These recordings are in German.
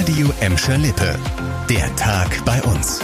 Radio Emscher Lippe. Der Tag bei uns.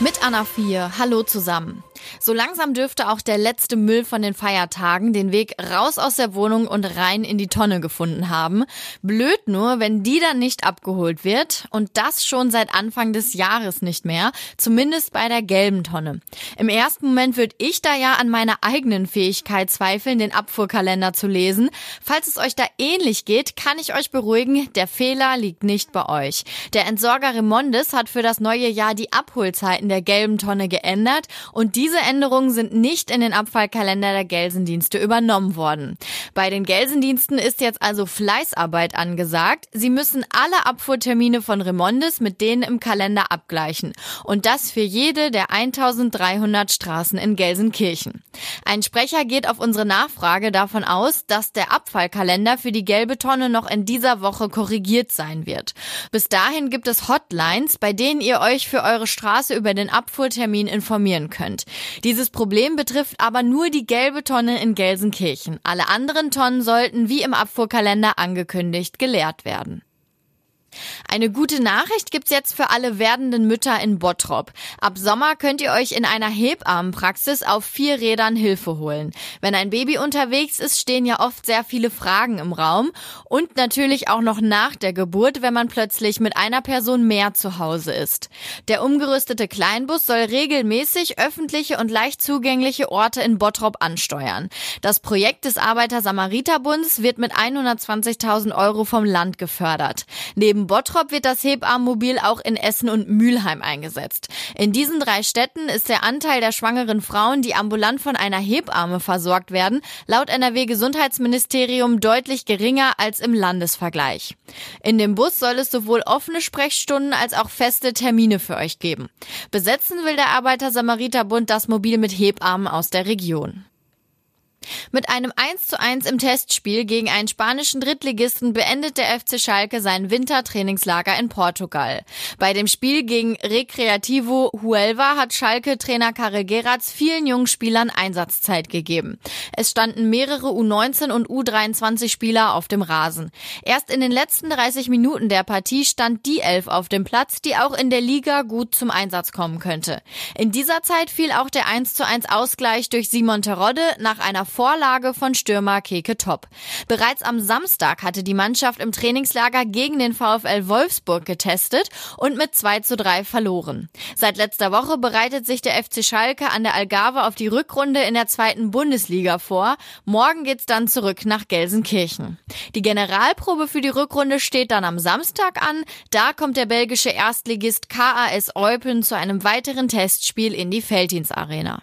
Mit Anna 4. Hallo zusammen. So langsam dürfte auch der letzte Müll von den Feiertagen den Weg raus aus der Wohnung und rein in die Tonne gefunden haben. Blöd nur, wenn die dann nicht abgeholt wird und das schon seit Anfang des Jahres nicht mehr, zumindest bei der gelben Tonne. Im ersten Moment würde ich da ja an meiner eigenen Fähigkeit zweifeln, den Abfuhrkalender zu lesen. Falls es euch da ähnlich geht, kann ich euch beruhigen, der Fehler liegt nicht bei euch. Der Entsorger Remondes hat für das neue Jahr die Abholzeiten der gelben Tonne geändert und diese Änderungen sind nicht in den Abfallkalender der Gelsendienste übernommen worden. Bei den Gelsendiensten ist jetzt also Fleißarbeit angesagt. Sie müssen alle Abfuhrtermine von Remondes mit denen im Kalender abgleichen. Und das für jede der 1300 Straßen in Gelsenkirchen. Ein Sprecher geht auf unsere Nachfrage davon aus, dass der Abfallkalender für die gelbe Tonne noch in dieser Woche korrigiert sein wird. Bis dahin gibt es Hotlines, bei denen ihr euch für eure Straße über den Abfuhrtermin informieren könnt. Dieses Problem betrifft aber nur die gelbe Tonne in Gelsenkirchen. Alle anderen Tonnen sollten wie im Abfuhrkalender angekündigt geleert werden. Eine gute Nachricht gibt's jetzt für alle werdenden Mütter in Bottrop. Ab Sommer könnt ihr euch in einer Hebammenpraxis auf vier Rädern Hilfe holen. Wenn ein Baby unterwegs ist, stehen ja oft sehr viele Fragen im Raum und natürlich auch noch nach der Geburt, wenn man plötzlich mit einer Person mehr zu Hause ist. Der umgerüstete Kleinbus soll regelmäßig öffentliche und leicht zugängliche Orte in Bottrop ansteuern. Das Projekt des Arbeiter-Samariter-Bundes wird mit 120.000 Euro vom Land gefördert. Neben Bottrop wird das Hebammenmobil auch in Essen und Mülheim eingesetzt. In diesen drei Städten ist der Anteil der schwangeren Frauen, die ambulant von einer Hebamme versorgt werden, laut NRW Gesundheitsministerium deutlich geringer als im Landesvergleich. In dem Bus soll es sowohl offene Sprechstunden als auch feste Termine für euch geben. Besetzen will der Arbeiter-Samariter-Bund das Mobil mit Hebammen aus der Region. Mit einem 1 zu 1 im Testspiel gegen einen spanischen Drittligisten beendet der FC Schalke sein Wintertrainingslager in Portugal. Bei dem Spiel gegen Recreativo Huelva hat Schalke-Trainer Karel Geratz vielen jungen Spielern Einsatzzeit gegeben. Es standen mehrere U19 und U23 Spieler auf dem Rasen. Erst in den letzten 30 Minuten der Partie stand die Elf auf dem Platz, die auch in der Liga gut zum Einsatz kommen könnte. In dieser Zeit fiel auch der 1 zu 1 Ausgleich durch Simon Terodde nach einer Vorlage von Stürmer Keke Top. Bereits am Samstag hatte die Mannschaft im Trainingslager gegen den VfL Wolfsburg getestet und mit 2 zu 3 verloren. Seit letzter Woche bereitet sich der FC Schalke an der Algarve auf die Rückrunde in der zweiten Bundesliga vor. Morgen geht's dann zurück nach Gelsenkirchen. Die Generalprobe für die Rückrunde steht dann am Samstag an. Da kommt der belgische Erstligist KAS Eupen zu einem weiteren Testspiel in die Feldins Arena.